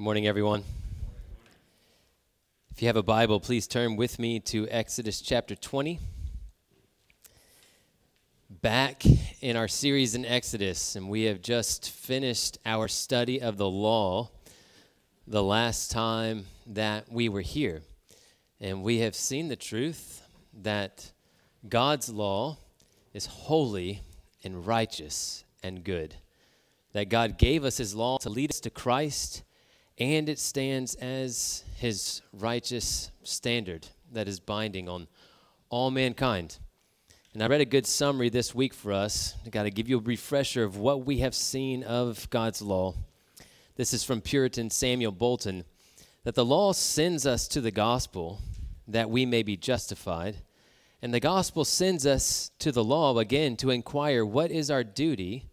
Good morning, everyone. If you have a Bible, please turn with me to Exodus chapter 20. Back in our series in Exodus, and we have just finished our study of the law the last time that we were here. And we have seen the truth that God's law is holy and righteous and good. That God gave us His law to lead us to Christ and it stands as his righteous standard that is binding on all mankind. And I read a good summary this week for us. I got to give you a refresher of what we have seen of God's law. This is from Puritan Samuel Bolton that the law sends us to the gospel that we may be justified. And the gospel sends us to the law again to inquire what is our duty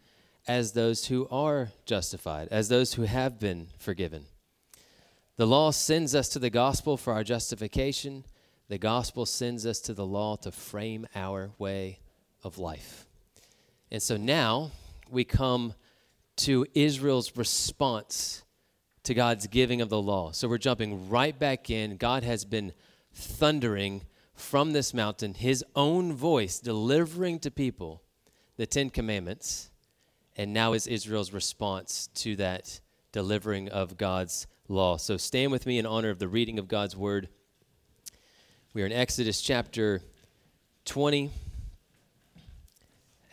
as those who are justified, as those who have been forgiven. The law sends us to the gospel for our justification. The gospel sends us to the law to frame our way of life. And so now we come to Israel's response to God's giving of the law. So we're jumping right back in. God has been thundering from this mountain, his own voice delivering to people the Ten Commandments. And now is Israel's response to that delivering of God's law. So stand with me in honor of the reading of God's word. We are in Exodus chapter 20,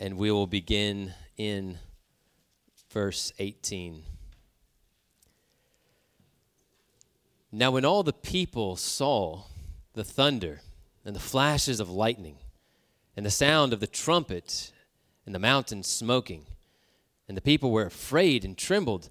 and we will begin in verse 18. Now, when all the people saw the thunder and the flashes of lightning, and the sound of the trumpet, and the mountain smoking, and the people were afraid and trembled.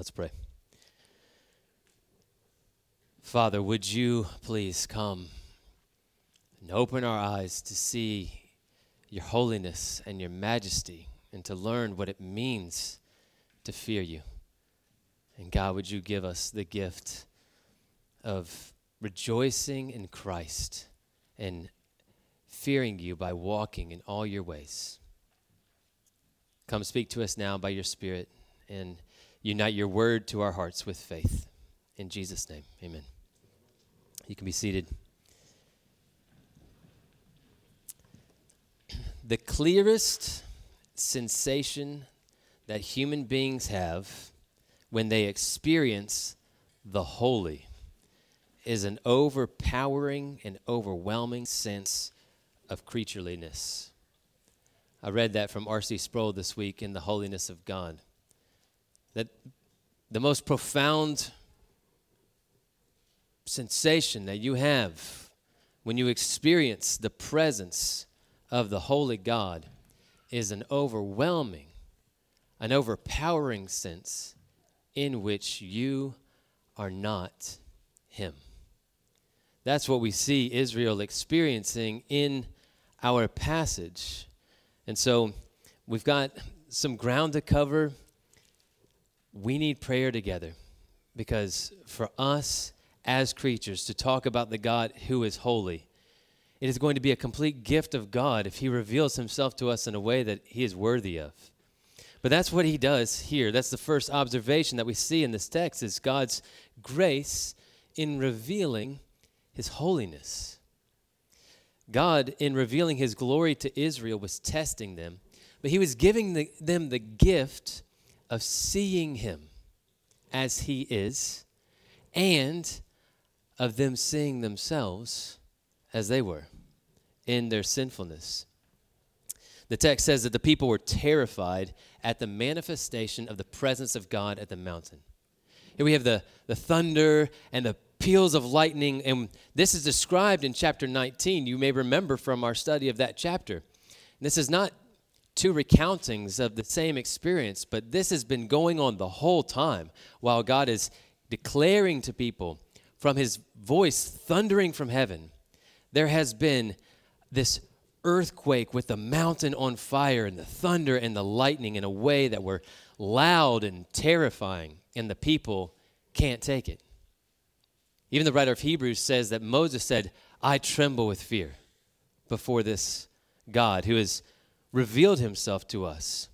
Let's pray. Father, would you please come and open our eyes to see your holiness and your majesty and to learn what it means to fear you. And God, would you give us the gift of rejoicing in Christ and fearing you by walking in all your ways. Come speak to us now by your Spirit and unite your word to our hearts with faith. In Jesus' name, amen. You can be seated. The clearest sensation that human beings have when they experience the holy is an overpowering and overwhelming sense of creatureliness. I read that from R.C. Sproul this week in The Holiness of God that the most profound sensation that you have when you experience the presence of the Holy God is an overwhelming, an overpowering sense in which you are not Him. That's what we see Israel experiencing in our passage. And so we've got some ground to cover we need prayer together because for us as creatures to talk about the God who is holy, it is going to be a complete gift of God if He reveals Himself to us in a way that He is worthy of. But that's what He does here. That's the first observation that we see in this text is God's grace in revealing His holiness. God, in revealing His glory to Israel, was testing them, but He was giving the, them the gift of seeing him as he is and of them seeing themselves as they were in their sinfulness. The text says that the people were terrified at the manifestation of the presence of God at the mountain. Here we have the, the thunder and the peals of lightning, and this is described in chapter 19. You may remember from our study of that chapter. This is not two recountings of the same experience, but this has been going on the whole time while God is declaring to people from his voice thundering from heaven, there has been this earthquake with the mountain on fire and the thunder and the lightning in a way that were loud and terrifying, and the people can't take it. Even the writer of Hebrews says that Moses said, I tremble with fear before this God who has revealed himself to us.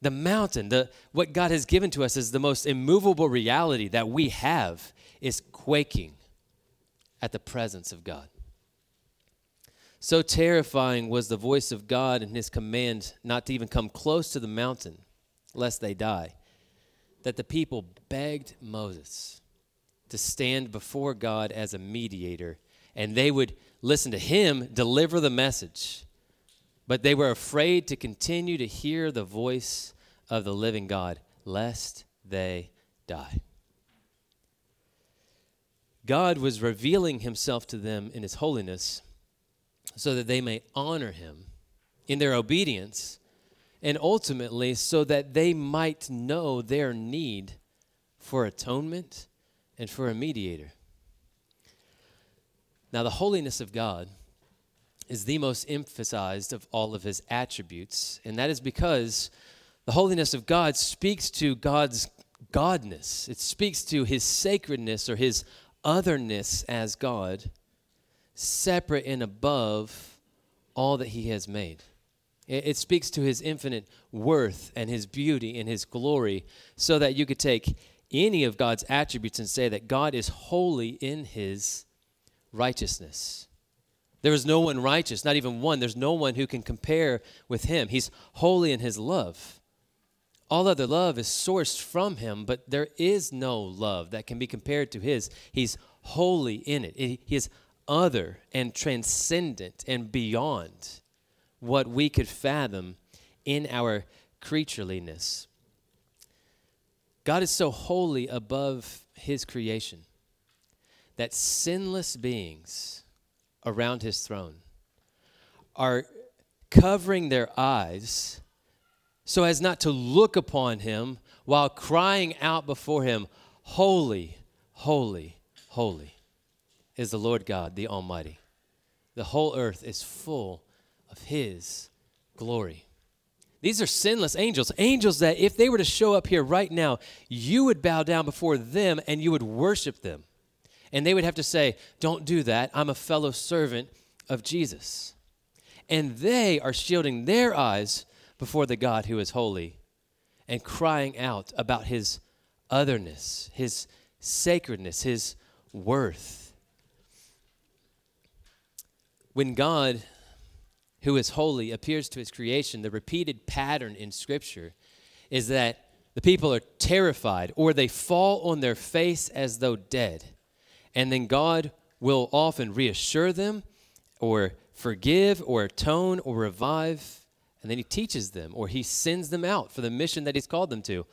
The mountain, the, what God has given to us is the most immovable reality that we have, is quaking at the presence of God. So terrifying was the voice of God and his command not to even come close to the mountain lest they die, that the people begged Moses to stand before God as a mediator, and they would listen to him deliver the message. But they were afraid to continue to hear the voice of the living God, lest they die. God was revealing himself to them in his holiness so that they may honor him in their obedience and ultimately so that they might know their need for atonement and for a mediator. Now, the holiness of God is the most emphasized of all of his attributes, and that is because the holiness of God speaks to God's godness, it speaks to his sacredness or his otherness as God, separate and above all that he has made. It, speaks to his infinite worth and his beauty and his glory, so that you could take any of God's attributes and say that God is holy in his righteousness. There is no one righteous, not even one. There's no one who can compare with him. He's holy in his love. All other love is sourced from him, but there is no love that can be compared to his. He's holy in it. He is other and transcendent and beyond what we could fathom in our creatureliness. God is so holy above his creation that sinless beings around his throne are covering their eyes so as not to look upon him while crying out before him, Holy, holy, holy is the Lord God, the Almighty. The whole earth is full of his glory. These are sinless angels, angels that if they were to show up here right now, you would bow down before them and you would worship them. And they would have to say, Don't do that. I'm a fellow servant of Jesus. And they are shielding their eyes before the God who is holy and crying out about his otherness, his sacredness, his worth. When God, who is holy, appears to his creation, the repeated pattern in Scripture is that the people are terrified or they fall on their face as though dead. And then God will often reassure them or forgive or atone or revive and then he teaches them or he sends them out for the mission that he's called them to.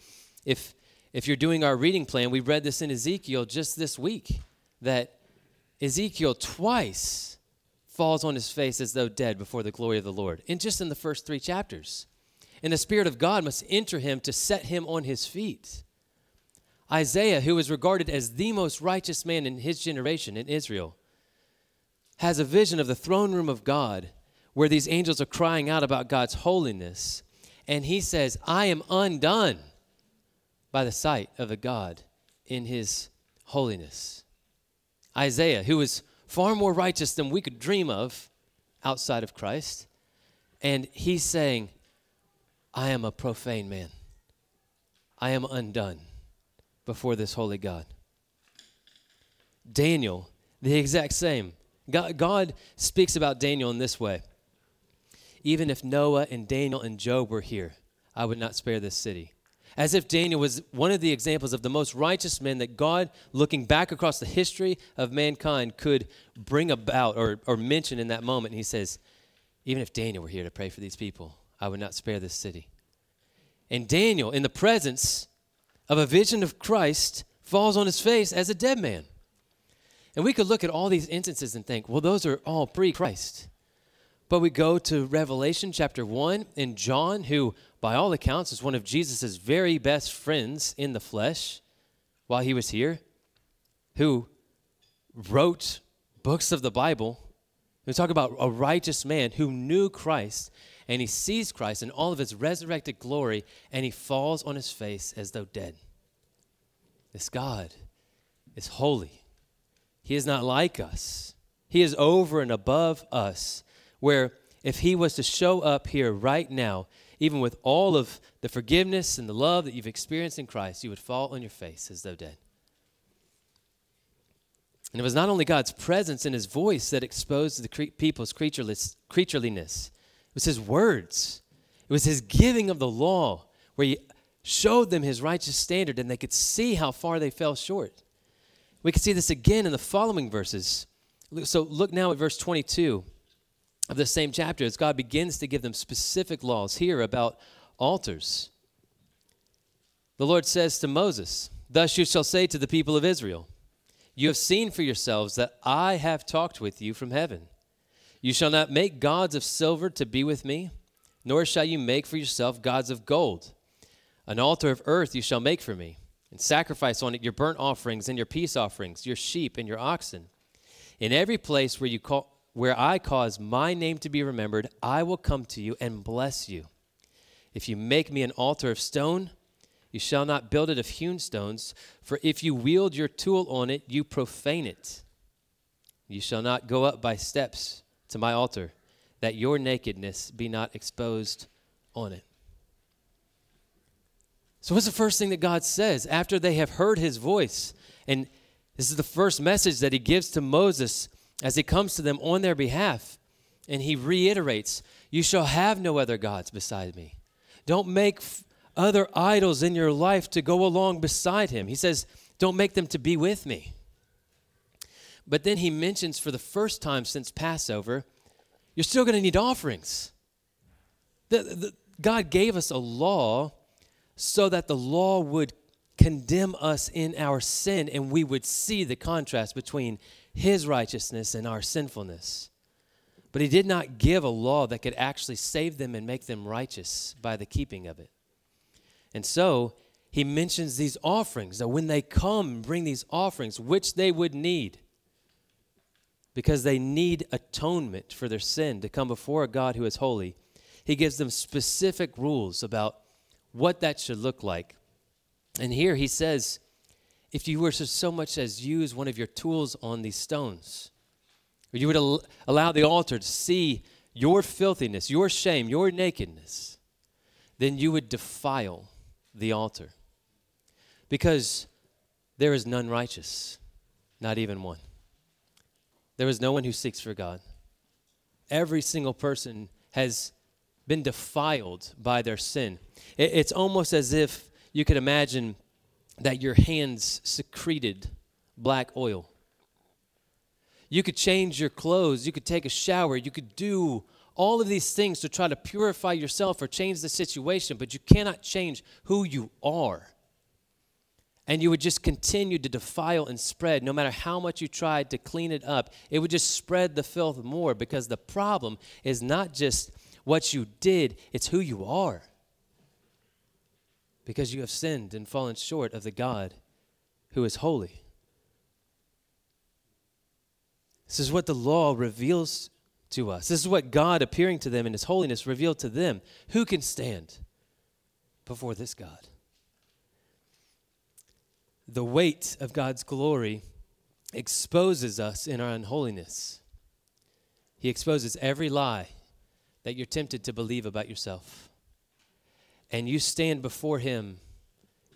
If if you're doing our reading plan, we read this in Ezekiel just this week that Ezekiel twice falls on his face as though dead before the glory of the Lord. And just in the first 3 chapters. And the spirit of God must enter him to set him on his feet. Isaiah, who was regarded as the most righteous man in his generation in Israel, has a vision of the throne room of God where these angels are crying out about God's holiness. And he says, I am undone by the sight of a God in his holiness. Isaiah, who is far more righteous than we could dream of outside of Christ, and he's saying, I am a profane man. I am undone before this holy God. Daniel, the exact same. God, God speaks about Daniel in this way even if Noah and Daniel and Job were here, I would not spare this city. As if Daniel was one of the examples of the most righteous men that God, looking back across the history of mankind, could bring about or, or mention in that moment. And he says, Even if Daniel were here to pray for these people, I would not spare this city. And Daniel, in the presence of a vision of Christ, falls on his face as a dead man. And we could look at all these instances and think, well, those are all pre Christ. But we go to Revelation chapter 1 and John, who, by all accounts, is one of Jesus' very best friends in the flesh while he was here. who wrote books of the Bible. We talk about a righteous man who knew Christ and he sees Christ in all of his resurrected glory and he falls on his face as though dead. This God is holy. He is not like us. He is over and above us, where if he was to show up here right now, even with all of the forgiveness and the love that you've experienced in Christ, you would fall on your face as though dead. And it was not only God's presence and his voice that exposed the cre- people's creatureliness, was his words. It was his giving of the law, where he showed them his righteous standard and they could see how far they fell short. We can see this again in the following verses. So look now at verse 22 of the same chapter as God begins to give them specific laws here about altars. The Lord says to Moses, Thus you shall say to the people of Israel, You have seen for yourselves that I have talked with you from heaven. You shall not make gods of silver to be with me, nor shall you make for yourself gods of gold. An altar of earth you shall make for me and sacrifice on it your burnt offerings and your peace offerings, your sheep and your oxen. In every place where you call where I cause my name to be remembered, I will come to you and bless you. If you make me an altar of stone, you shall not build it of hewn stones, for if you wield your tool on it, you profane it. You shall not go up by steps to my altar, that your nakedness be not exposed on it. So, what's the first thing that God says after they have heard his voice? And this is the first message that he gives to Moses as he comes to them on their behalf. And he reiterates, You shall have no other gods beside me. Don't make f- other idols in your life to go along beside him. He says, Don't make them to be with me. But then he mentions for the first time since Passover, you're still going to need offerings. The, the, God gave us a law so that the law would condemn us in our sin and we would see the contrast between his righteousness and our sinfulness. But he did not give a law that could actually save them and make them righteous by the keeping of it. And so he mentions these offerings that when they come bring these offerings, which they would need, because they need atonement for their sin to come before a God who is holy, he gives them specific rules about what that should look like. And here he says, if you were to so much as use one of your tools on these stones, or you would al- allow the altar to see your filthiness, your shame, your nakedness, then you would defile the altar. Because there is none righteous, not even one. There is no one who seeks for God. Every single person has been defiled by their sin. It's almost as if you could imagine that your hands secreted black oil. You could change your clothes, you could take a shower, you could do all of these things to try to purify yourself or change the situation, but you cannot change who you are. And you would just continue to defile and spread. No matter how much you tried to clean it up, it would just spread the filth more because the problem is not just what you did, it's who you are. Because you have sinned and fallen short of the God who is holy. This is what the law reveals to us. This is what God, appearing to them in His holiness, revealed to them. Who can stand before this God? The weight of God's glory exposes us in our unholiness. He exposes every lie that you're tempted to believe about yourself. And you stand before Him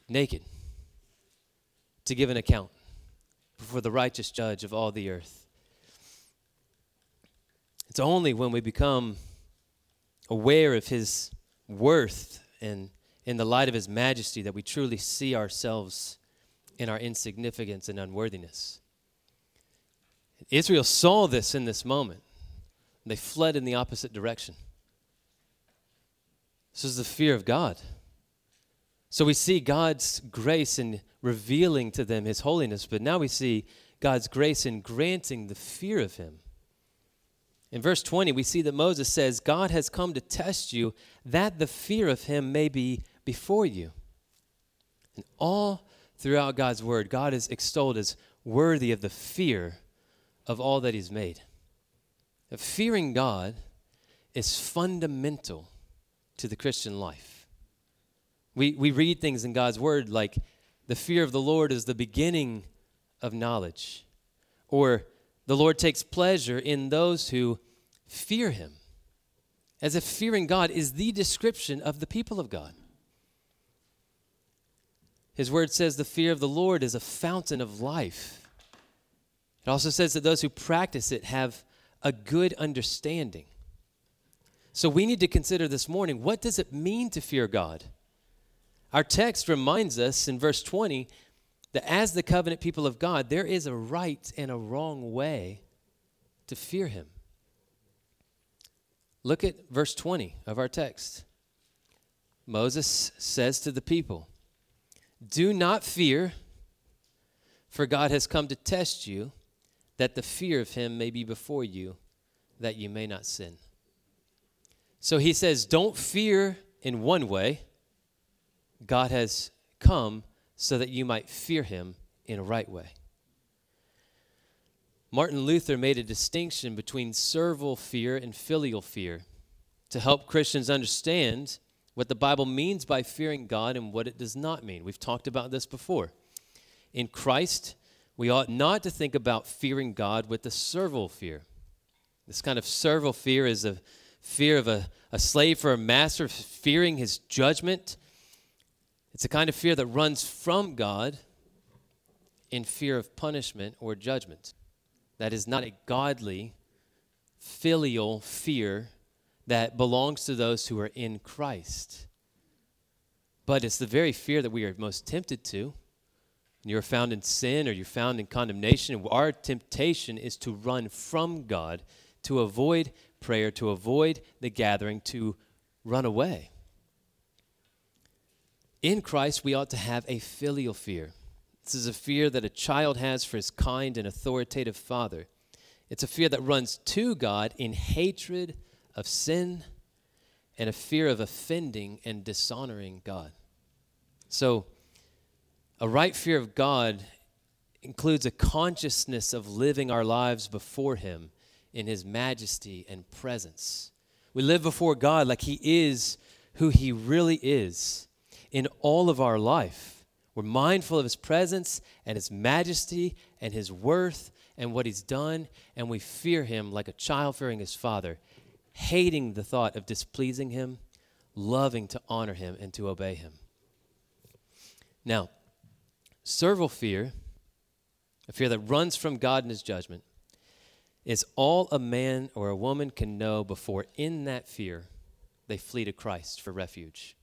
naked to give an account before the righteous judge of all the earth. It's only when we become aware of His worth and in the light of His majesty that we truly see ourselves in our insignificance and unworthiness. Israel saw this in this moment. They fled in the opposite direction. This is the fear of God. So we see God's grace in revealing to them his holiness, but now we see God's grace in granting the fear of him. In verse 20, we see that Moses says, God has come to test you that the fear of him may be before you. And all throughout God's word, God is extolled as worthy of the fear of all that He's made. Fearing God is fundamental to the Christian life. We, we read things in God's Word like the fear of the Lord is the beginning of knowledge, or the Lord takes pleasure in those who fear Him, as if fearing God is the description of the people of God. His Word says the fear of the Lord is a fountain of life. It also says that those who practice it have a good understanding. So we need to consider this morning what does it mean to fear God? Our text reminds us in verse 20 that as the covenant people of God, there is a right and a wrong way to fear Him. Look at verse 20 of our text. Moses says to the people, Do not fear, for God has come to test you that the fear of him may be before you, that you may not sin. So he says, Don't fear in one way. God has come so that you might fear him in a right way. Martin Luther made a distinction between servile fear and filial fear to help Christians understand what the Bible means by fearing God and what it does not mean. We've talked about this before. In Christ, we ought not to think about fearing God with the servile fear. This kind of servile fear is a fear of a, a slave for a master, fearing his judgment. It's a kind of fear that runs from God in fear of punishment or judgment. That is not a godly, filial fear that belongs to those who are in Christ. But it's the very fear that we are most tempted to you're found in sin or you're found in condemnation, our temptation is to run from God, to avoid prayer, to avoid the gathering, to run away. In Christ, we ought to have a filial fear. This is a fear that a child has for his kind and authoritative father. It's a fear that runs to God in hatred of sin and a fear of offending and dishonoring God. So, a right fear of God includes a consciousness of living our lives before Him in His majesty and presence. We live before God like He is who He really is in all of our life. We're mindful of His presence and His majesty and His worth and what He's done, and we fear Him like a child fearing his father, hating the thought of displeasing Him, loving to honor Him and to obey Him. Now, Servile fear, a fear that runs from God and his judgment, is all a man or a woman can know before in that fear they flee to Christ for refuge.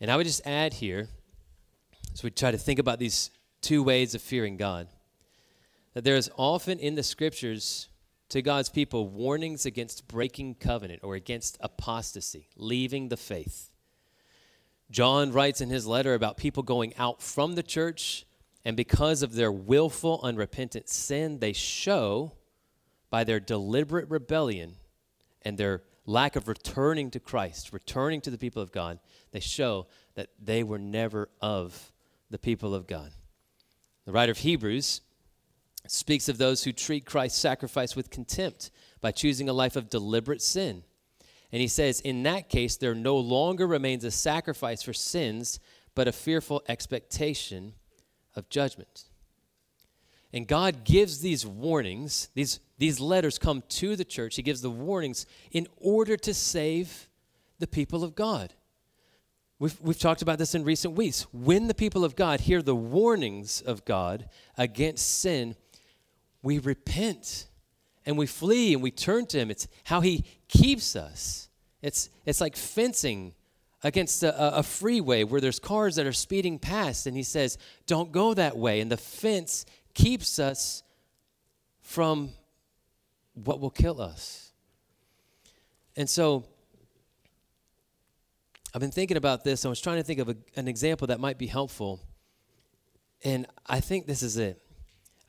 And I would just add here, as we try to think about these two ways of fearing God, that there is often in the scriptures to God's people warnings against breaking covenant or against apostasy, leaving the faith. John writes in his letter about people going out from the church, and because of their willful, unrepentant sin, they show by their deliberate rebellion and their lack of returning to Christ, returning to the people of God, they show that they were never of the people of God. The writer of Hebrews speaks of those who treat Christ's sacrifice with contempt by choosing a life of deliberate sin and he says, In that case, there no longer remains a sacrifice for sins, but a fearful expectation of judgment. And God gives these warnings, these, these letters come to the church. He gives the warnings in order to save the people of God. We've, we've talked about this in recent weeks. When the people of God hear the warnings of God against sin, we repent and we flee and we turn to Him. It's how He keeps us. It's, it's like fencing against a, a, freeway where there's cars that are speeding past, and He says, Don't go that way. And the fence keeps us from what will kill us. And so, I've been thinking about this. I was trying to think of a, an example that might be helpful. And I think this is it.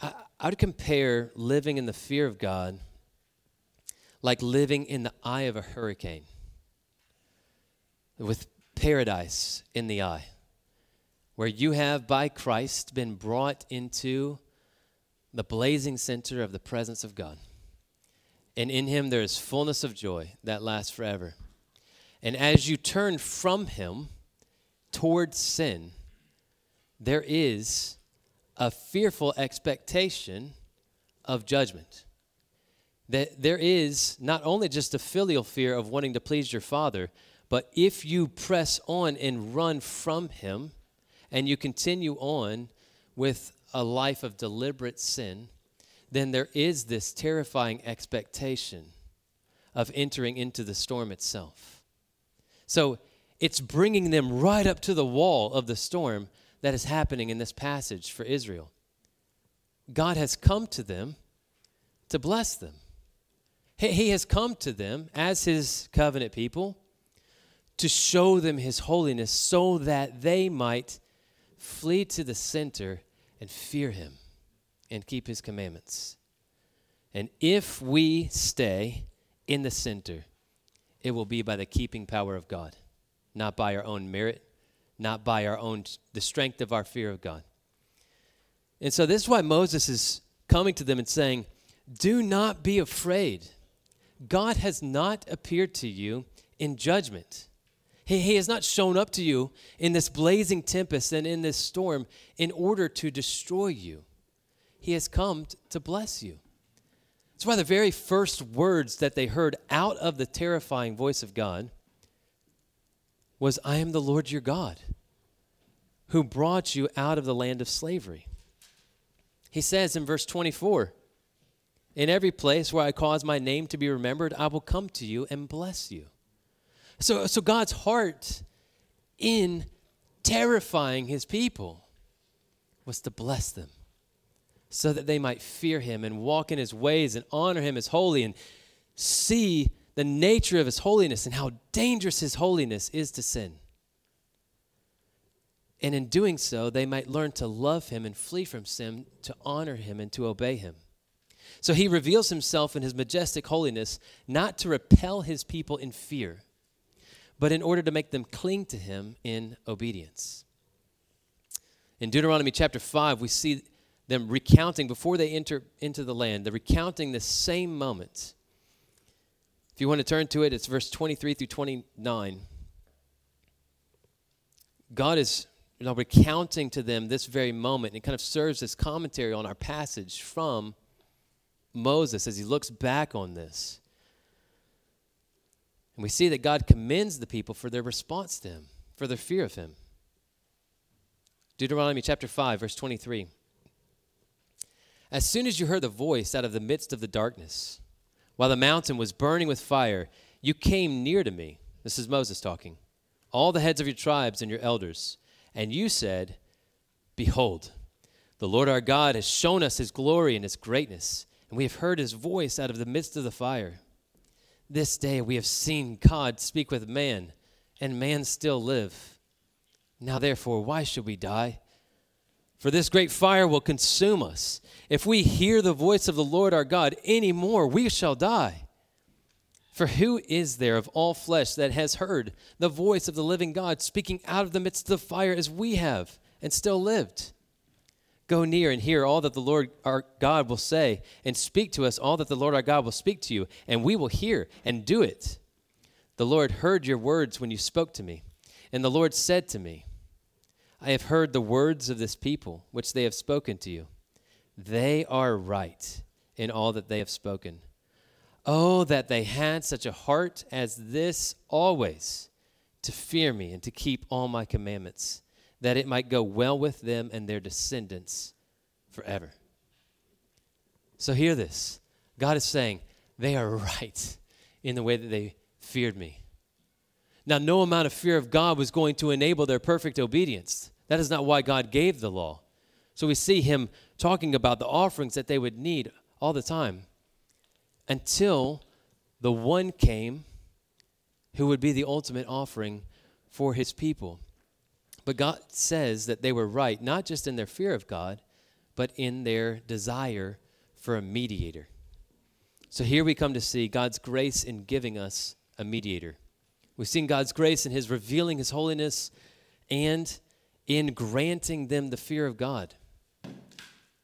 I, I would compare living in the fear of God like living in the eye of a hurricane with paradise in the eye, where you have by Christ been brought into the blazing center of the presence of God. And in him there is fullness of joy that lasts forever. And as you turn from him towards sin, there is a fearful expectation of judgment. That there is not only just a filial fear of wanting to please your father, but if you press on and run from him and you continue on with a life of deliberate sin, then there is this terrifying expectation of entering into the storm itself. So it's bringing them right up to the wall of the storm that is happening in this passage for Israel. God has come to them to bless them. He has come to them as his covenant people to show them his holiness so that they might flee to the center and fear him and keep his commandments. And if we stay in the center, it will be by the keeping power of God, not by our own merit, not by our own the strength of our fear of God. And so this is why Moses is coming to them and saying, "Do not be afraid. God has not appeared to you in judgment." He, he has not shown up to you in this blazing tempest and in this storm in order to destroy you. He has come t- to bless you. That's why the very first words that they heard out of the terrifying voice of God was, I am the Lord your God, who brought you out of the land of slavery. He says in verse 24, In every place where I cause my name to be remembered, I will come to you and bless you. So, so God's heart in terrifying his people was to bless them so that they might fear him and walk in his ways and honor him as holy and see the nature of his holiness and how dangerous his holiness is to sin. And in doing so, they might learn to love him and flee from sin, to honor him and to obey him. So he reveals himself in his majestic holiness, not to repel his people in fear, but in order to make them cling to him in obedience. In Deuteronomy chapter 5, we see them recounting before they enter into the land, they're recounting the same moment. If you want to turn to it, it's verse 23 through 29. God is you know, recounting to them this very moment. and It kind of serves as commentary on our passage from Moses as he looks back on this. And we see that God commends the people for their response to him, for their fear of him. Deuteronomy chapter 5, verse 23. As soon as you heard the voice out of the midst of the darkness, while the mountain was burning with fire, you came near to me. This is Moses talking. All the heads of your tribes and your elders. And you said, Behold, the Lord our God has shown us his glory and his greatness, and we have heard his voice out of the midst of the fire. This day we have seen God speak with man, and man still live. Now, therefore, why should we die? For this great fire will consume us. If we hear the voice of the Lord our God any more, we shall die. For who is there of all flesh that has heard the voice of the living God speaking out of the midst of the fire as we have and still lived? Go near and hear all that the Lord our God will say, and speak to us all that the Lord our God will speak to you, and we will hear and do it. The Lord heard your words when you spoke to me, and the Lord said to me, I have heard the words of this people, which they have spoken to you. They are right in all that they have spoken. Oh, that they had such a heart as this always, to fear me and to keep all my commandments that it might go well with them and their descendants forever. So, hear this God is saying, they are right in the way that they feared me. Now, no amount of fear of God was going to enable their perfect obedience. That is not why God gave the law. So, we see him talking about the offerings that they would need all the time until the one came who would be the ultimate offering for his people. But God says that they were right, not just in their fear of God, but in their desire for a mediator. So here we come to see God's grace in giving us a mediator. We've seen God's grace in His revealing His holiness and in granting them the fear of God.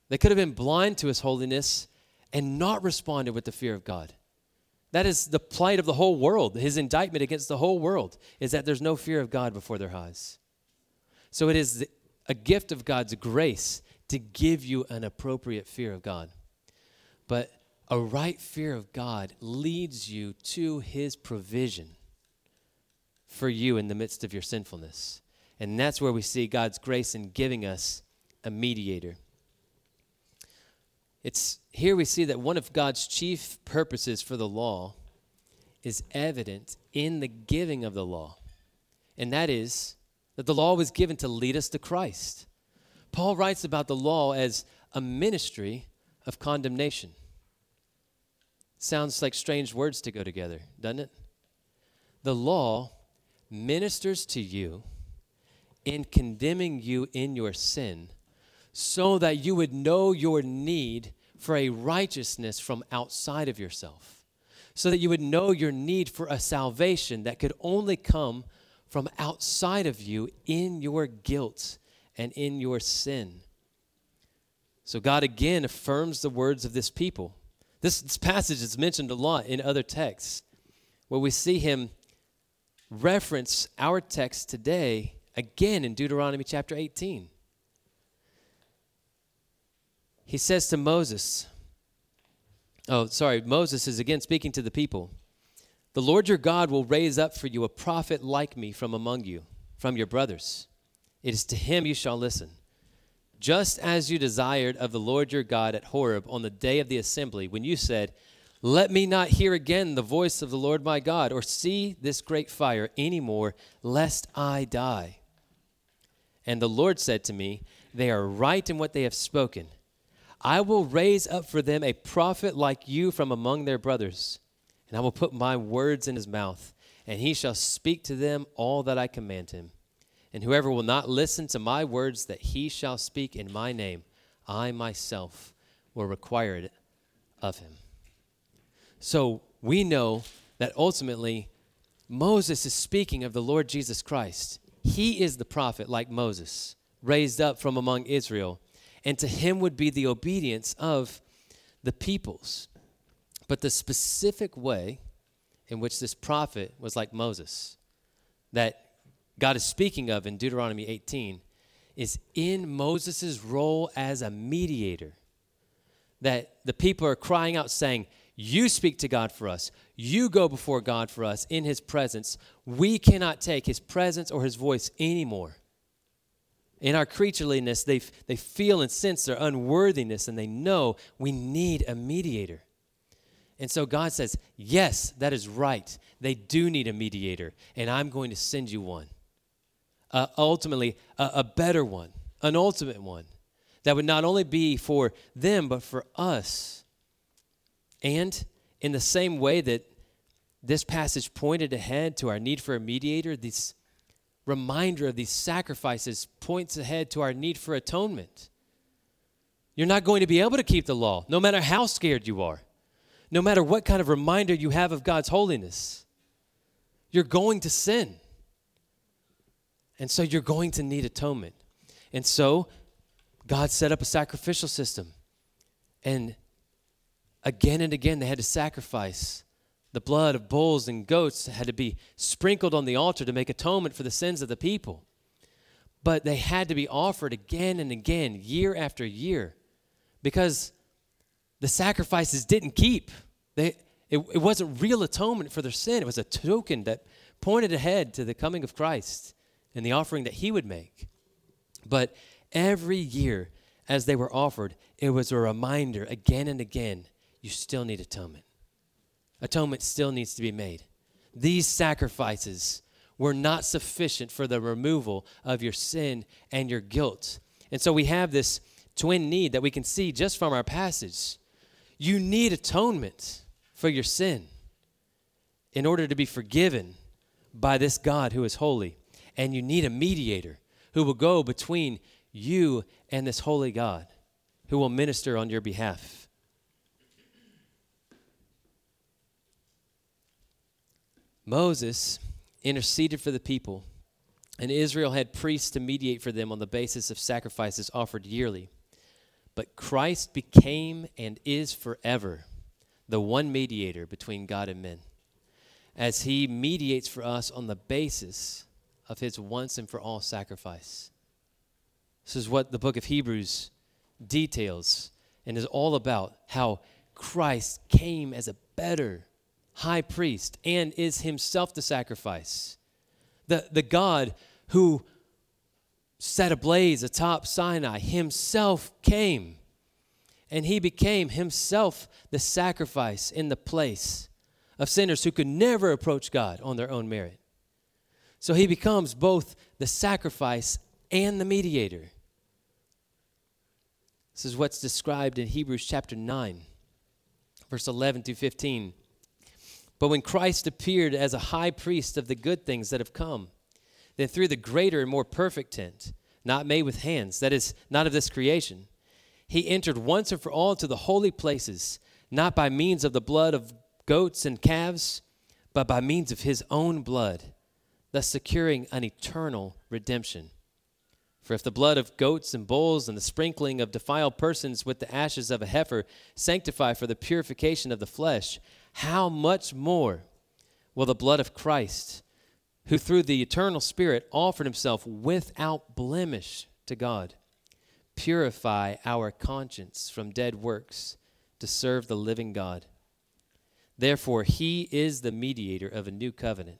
They could have been blind to his holiness and not responded with the fear of God. That is the plight of the whole world. His indictment against the whole world is that there's no fear of God before their eyes. So it is a gift of God's grace to give you an appropriate fear of God. But a right fear of God leads you to his provision for you in the midst of your sinfulness. And that's where we see God's grace in giving us a mediator. It's here we see that one of God's chief purposes for the law is evident in the giving of the law. And that is that the law was given to lead us to Christ. Paul writes about the law as a ministry of condemnation. Sounds like strange words to go together, doesn't it? The law ministers to you in condemning you in your sin so that you would know your need for a righteousness from outside of yourself, so that you would know your need for a salvation that could only come from outside of you in your guilt and in your sin. So God again affirms the words of this people. This, this passage is mentioned a lot in other texts where we see him reference our text today again in Deuteronomy chapter 18. He says to Moses, oh, sorry, Moses is again speaking to the people. The Lord your God will raise up for you a prophet like me from among you, from your brothers. It is to him you shall listen. Just as you desired of the Lord your God at Horeb on the day of the assembly, when you said, Let me not hear again the voice of the Lord my God, or see this great fire any more, lest I die. And the Lord said to me, They are right in what they have spoken. I will raise up for them a prophet like you from among their brothers, and I will put my words in his mouth, and he shall speak to them all that I command him. And whoever will not listen to my words that he shall speak in my name, I myself will require it of him. So we know that ultimately Moses is speaking of the Lord Jesus Christ. He is the prophet like Moses, raised up from among Israel and to him would be the obedience of the peoples. But the specific way in which this prophet was like Moses, that God is speaking of in Deuteronomy 18, is in Moses' role as a mediator. That the people are crying out, saying, You speak to God for us. You go before God for us in his presence. We cannot take his presence or his voice anymore in our creatureliness, they, they feel and sense their unworthiness and they know we need a mediator. And so God says, Yes, that is right. They do need a mediator, and I'm going to send you one. Uh, ultimately, a, a better one, an ultimate one that would not only be for them, but for us. And in the same way that this passage pointed ahead to our need for a mediator, this reminder of these sacrifices points ahead to our need for atonement. You're not going to be able to keep the law, no matter how scared you are, no matter what kind of reminder you have of God's holiness. You're going to sin. And so you're going to need atonement. And so God set up a sacrificial system. And again and again, they had to sacrifice the blood of bulls and goats had to be sprinkled on the altar to make atonement for the sins of the people. But they had to be offered again and again, year after year, because the sacrifices didn't keep. They, it, it wasn't real atonement for their sin, it was a token that pointed ahead to the coming of Christ and the offering that he would make. But every year, as they were offered, it was a reminder again and again you still need atonement atonement still needs to be made. These sacrifices were not sufficient for the removal of your sin and your guilt. And so we have this twin need that we can see just from our passage. You need atonement for your sin in order to be forgiven by this God who is holy. And you need a mediator who will go between you and this holy God who will minister on your behalf. Moses interceded for the people, and Israel had priests to mediate for them on the basis of sacrifices offered yearly. But Christ became and is forever the one mediator between God and men, as he mediates for us on the basis of his once and for all sacrifice. This is what the book of Hebrews details and is all about how Christ came as a better high priest and is himself the sacrifice. The, the God who set ablaze atop Sinai himself came and he became himself the sacrifice in the place of sinners who could never approach God on their own merit. So he becomes both the sacrifice and the mediator. This is what's described in Hebrews chapter 9, verse 11 through 15. But when Christ appeared as a high priest of the good things that have come, then through the greater and more perfect tent, not made with hands, that is, not of this creation, he entered once and for all into the holy places, not by means of the blood of goats and calves, but by means of his own blood, thus securing an eternal redemption. For if the blood of goats and bulls and the sprinkling of defiled persons with the ashes of a heifer sanctify for the purification of the flesh, how much more will the blood of Christ, who through the eternal Spirit offered himself without blemish to God, purify our conscience from dead works to serve the living God. Therefore, he is the mediator of a new covenant,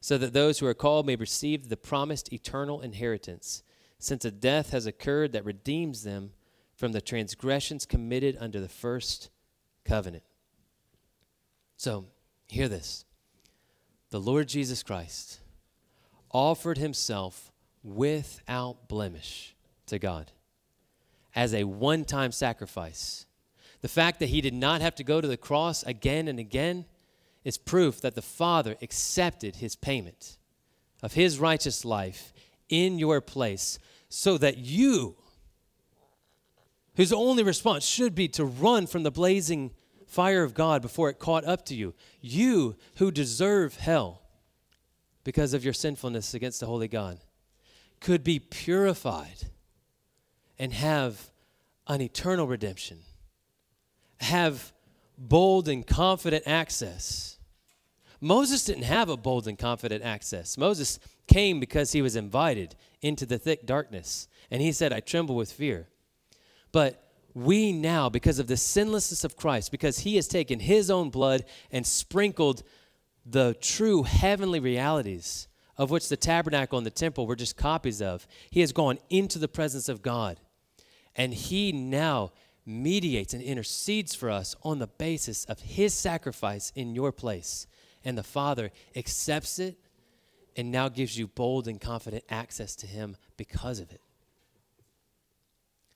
so that those who are called may receive the promised eternal inheritance, since a death has occurred that redeems them from the transgressions committed under the first covenant. So, hear this the Lord Jesus Christ offered himself without blemish to God as a one time sacrifice. The fact that he did not have to go to the cross again and again is proof that the Father accepted his payment of his righteous life in your place so that you, whose only response should be to run from the blazing fire of God before it caught up to you, you who deserve hell because of your sinfulness against the holy God, could be purified and have an eternal redemption, have bold and confident access. Moses didn't have a bold and confident access. Moses came because he was invited into the thick darkness, and he said, I tremble with fear. But we now, because of the sinlessness of Christ, because he has taken his own blood and sprinkled the true heavenly realities of which the tabernacle and the temple were just copies of, he has gone into the presence of God and he now mediates and intercedes for us on the basis of his sacrifice in your place. And the Father accepts it and now gives you bold and confident access to him because of it.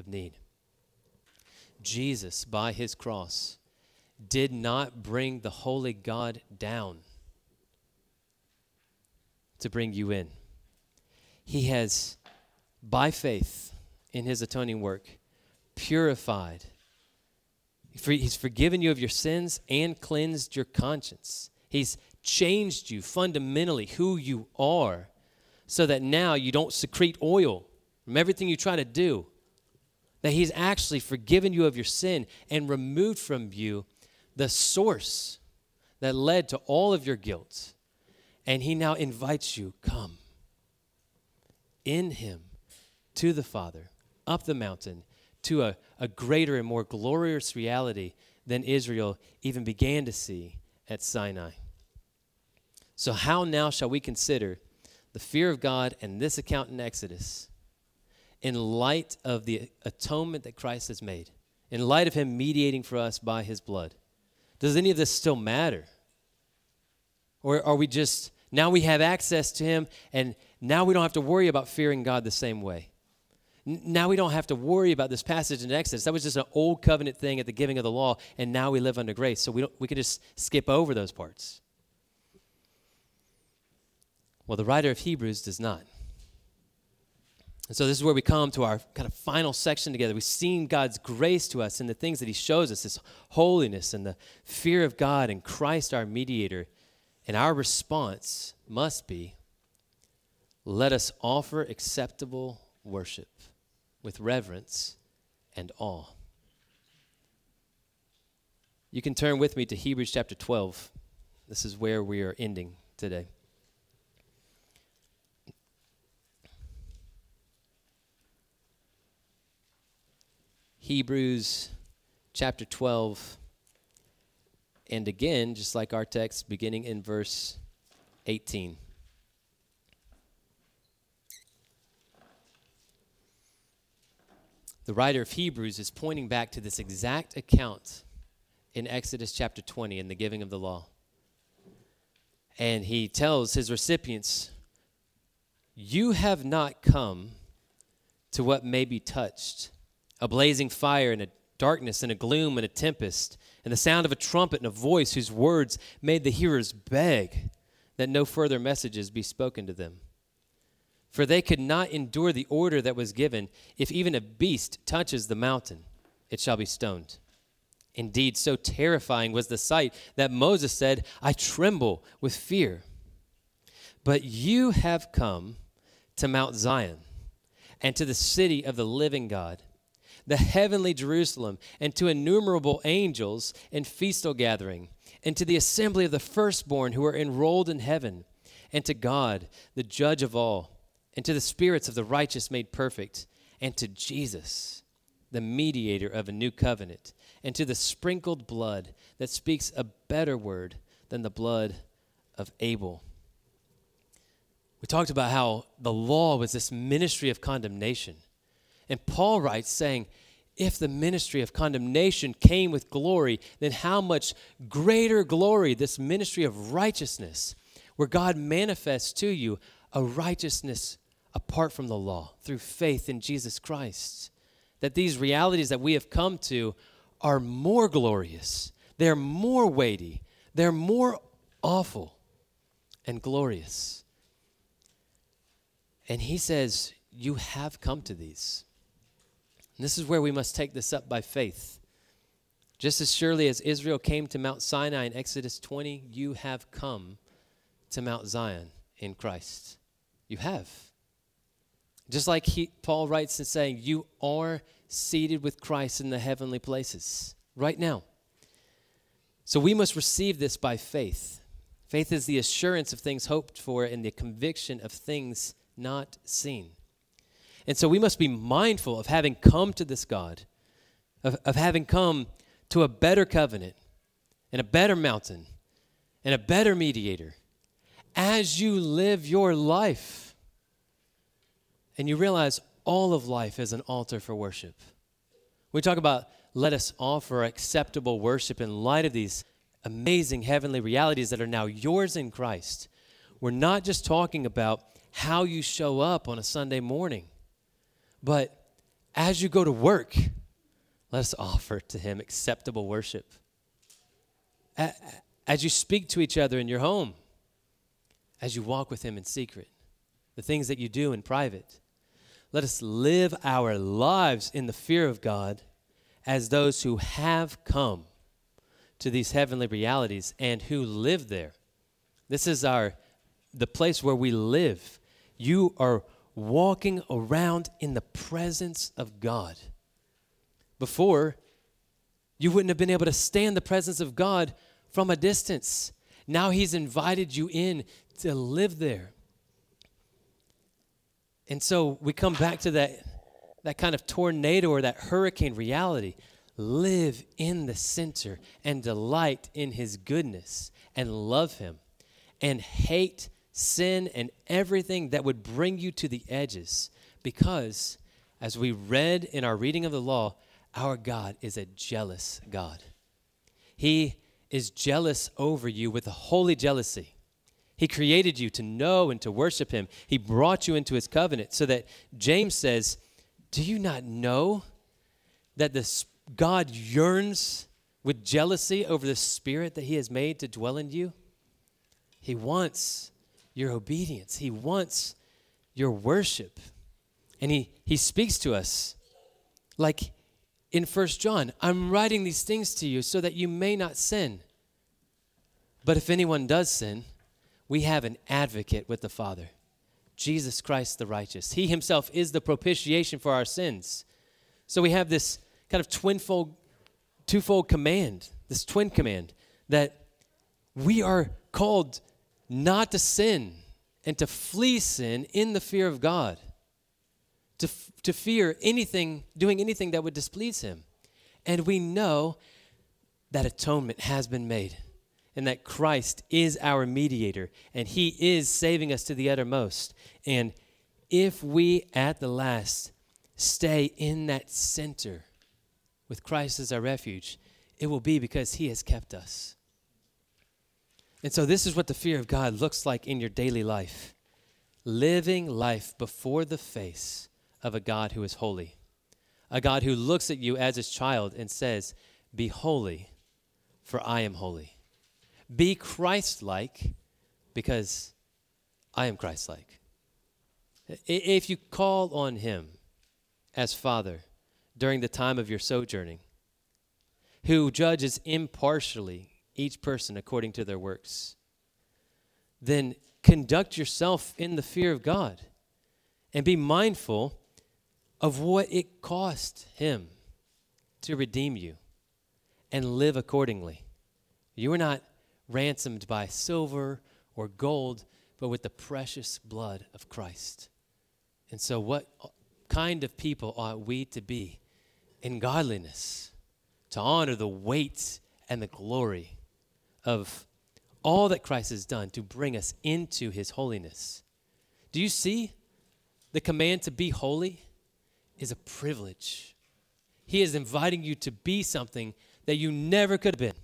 of need. Jesus, by his cross, did not bring the holy God down to bring you in. He has by faith in his atoning work, purified. He's forgiven you of your sins and cleansed your conscience. He's changed you fundamentally who you are so that now you don't secrete oil from everything you try to do. That He's actually forgiven you of your sin and removed from you the source that led to all of your guilt. And He now invites you, come. In Him, to the Father, up the mountain, to a, a greater and more glorious reality than Israel even began to see at Sinai. So, how now shall we consider the fear of God and this account in Exodus in light of the atonement that Christ has made, in light of Him mediating for us by His blood? Does any of this still matter? Or are we just, now we have access to Him and now we don't have to worry about fearing God the same way? now we don't have to worry about this passage in Exodus. That was just an old covenant thing at the giving of the law, and now we live under grace. So we, don't, we can just skip over those parts. Well, the writer of Hebrews does not. And so this is where we come to our kind of final section together. We've seen God's grace to us and the things that He shows us, His holiness and the fear of God and Christ our mediator. And our response must be let us offer acceptable worship with reverence and awe. You can turn with me to Hebrews chapter 12. This is where we are ending today. Hebrews chapter 12. And again, just like our text, beginning in verse 18. The writer of Hebrews is pointing back to this exact account in Exodus chapter 20 in the giving of the law. And he tells his recipients, You have not come to what may be touched a blazing fire and a darkness and a gloom and a tempest, and the sound of a trumpet and a voice whose words made the hearers beg that no further messages be spoken to them. For they could not endure the order that was given if even a beast touches the mountain, it shall be stoned. Indeed, so terrifying was the sight that Moses said, I tremble with fear. But you have come to Mount Zion and to the city of the living God the heavenly Jerusalem, and to innumerable angels in festal gathering, and to the assembly of the firstborn who are enrolled in heaven, and to God, the judge of all, and to the spirits of the righteous made perfect, and to Jesus, the mediator of a new covenant, and to the sprinkled blood that speaks a better word than the blood of Abel. We talked about how the law was this ministry of condemnation. And Paul writes saying, if the ministry of condemnation came with glory, then how much greater glory this ministry of righteousness, where God manifests to you a righteousness apart from the law through faith in Jesus Christ. That these realities that we have come to are more glorious, they're more weighty, they're more awful and glorious. And he says, You have come to these. And this is where we must take this up by faith. Just as surely as Israel came to Mount Sinai in Exodus 20, you have come to Mount Zion in Christ. You have. Just like he, Paul writes in saying, you are seated with Christ in the heavenly places right now. So we must receive this by faith. Faith is the assurance of things hoped for and the conviction of things not seen. And so we must be mindful of having come to this God, of, of having come to a better covenant and a better mountain and a better mediator as you live your life. And you realize all of life is an altar for worship. We talk about let us offer acceptable worship in light of these amazing heavenly realities that are now yours in Christ. We're not just talking about how you show up on a Sunday morning. But as you go to work, let us offer to Him acceptable worship. As you speak to each other in your home, as you walk with Him in secret, the things that you do in private, let us live our lives in the fear of God as those who have come to these heavenly realities and who live there. This is our the place where we live. You are walking around in the presence of God. Before, you wouldn't have been able to stand the presence of God from a distance. Now He's invited you in to live there. And so we come back to that, that kind of tornado or that hurricane reality. Live in the center and delight in His goodness and love Him and hate sin, and everything that would bring you to the edges. Because, as we read in our reading of the law, our God is a jealous God. He is jealous over you with a holy jealousy. He created you to know and to worship Him. He brought you into His covenant so that James says, Do you not know that this God yearns with jealousy over the spirit that he has made to dwell in you? He wants your obedience. He wants your worship. And he, he speaks to us like in First John, I'm writing these things to you so that you may not sin. But if anyone does sin, we have an advocate with the Father, Jesus Christ the righteous. He himself is the propitiation for our sins. So we have this kind of twinfold, twofold command, this twin command that we are called not to sin and to flee sin in the fear of God, to, to fear anything, doing anything that would displease Him. And we know that atonement has been made and that Christ is our mediator and He is saving us to the uttermost. And if we at the last stay in that center with Christ as our refuge, it will be because He has kept us. And so, this is what the fear of God looks like in your daily life living life before the face of a God who is holy, a God who looks at you as his child and says, Be holy, for I am holy. Be Christ like, because I am Christ like. If you call on him as Father during the time of your sojourning, who judges impartially each person according to their works. Then conduct yourself in the fear of God and be mindful of what it cost Him to redeem you and live accordingly. You were not ransomed by silver or gold, but with the precious blood of Christ. And so, what kind of people ought we to be in godliness to honor the weight and the glory of all that Christ has done to bring us into his holiness. Do you see? The command to be holy is a privilege. He is inviting you to be something that you never could have been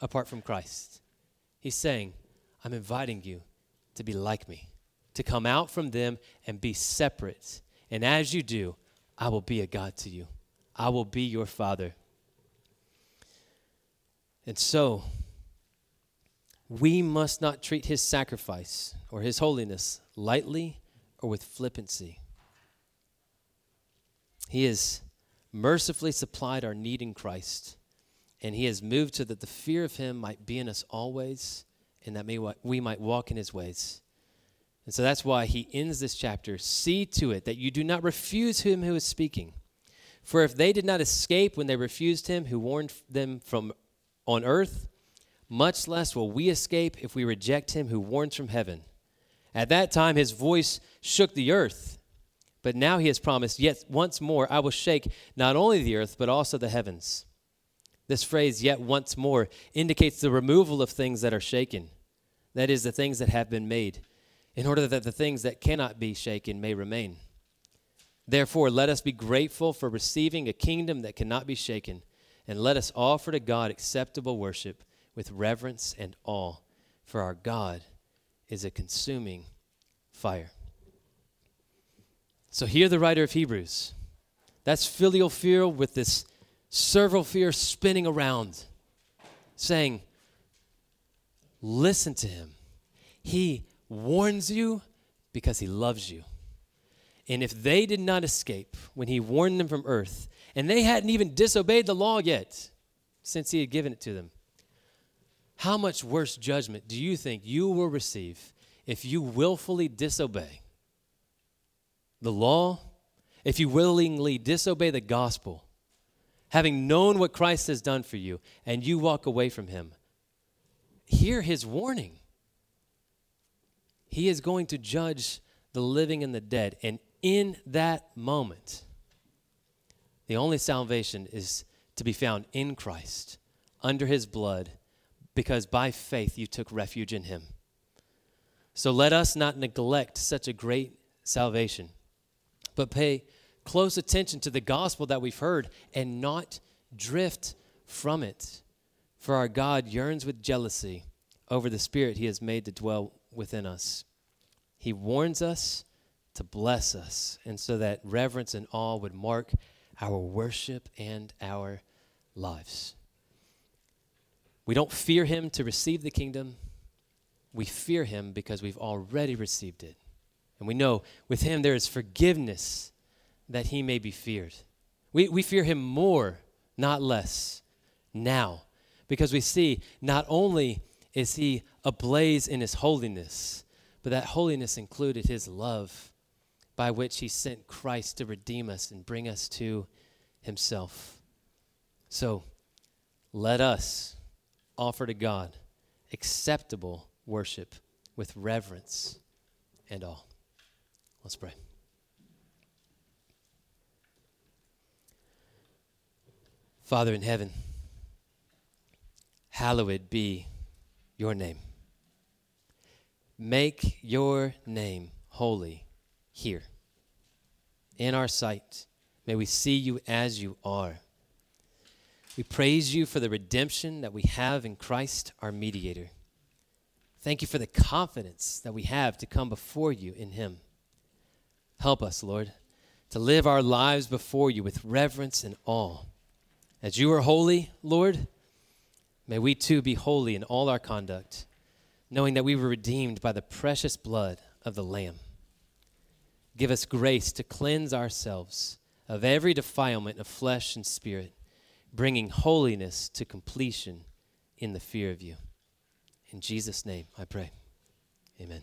apart from Christ. He's saying, I'm inviting you to be like me, to come out from them and be separate. And as you do, I will be a God to you. I will be your father. And so, we must not treat his sacrifice or his holiness lightly or with flippancy. He has mercifully supplied our need in Christ, and he has moved so that the fear of him might be in us always, and that we might walk in his ways. And so that's why he ends this chapter See to it that you do not refuse him who is speaking. For if they did not escape when they refused him who warned them from on earth, much less will we escape if we reject him who warns from heaven. At that time, his voice shook the earth. But now he has promised, Yet once more I will shake not only the earth, but also the heavens. This phrase, yet once more, indicates the removal of things that are shaken. That is, the things that have been made, in order that the things that cannot be shaken may remain. Therefore, let us be grateful for receiving a kingdom that cannot be shaken, and let us offer to God acceptable worship with reverence and awe, for our God is a consuming fire. So, hear the writer of Hebrews. That's filial fear with this servile fear spinning around, saying, Listen to him. He warns you because he loves you. And if they did not escape when he warned them from earth, and they hadn't even disobeyed the law yet, since he had given it to them, how much worse judgment do you think you will receive if you willfully disobey the law, if you willingly disobey the gospel, having known what Christ has done for you, and you walk away from him? Hear his warning. He is going to judge the living and the dead. And in that moment, the only salvation is to be found in Christ, under his blood because by faith you took refuge in him. So let us not neglect such a great salvation, but pay close attention to the gospel that we've heard and not drift from it. For our God yearns with jealousy over the Spirit he has made to dwell within us. He warns us to bless us, and so that reverence and awe would mark our worship and our lives. We don't fear him to receive the kingdom. We fear him because we've already received it. And we know with him there is forgiveness that he may be feared. We, we fear him more, not less, now, because we see not only is he ablaze in his holiness, but that holiness included his love by which he sent Christ to redeem us and bring us to himself. So let us offer to God acceptable worship with reverence and awe. Let's pray. Father in heaven, hallowed be your name. Make your name holy here in our sight. May we see you as you are. We praise you for the redemption that we have in Christ, our mediator. Thank you for the confidence that we have to come before you in him. Help us, Lord, to live our lives before you with reverence and awe. As you are holy, Lord, may we too be holy in all our conduct, knowing that we were redeemed by the precious blood of the Lamb. Give us grace to cleanse ourselves of every defilement of flesh and spirit, bringing holiness to completion in the fear of you. In Jesus' name I pray. Amen.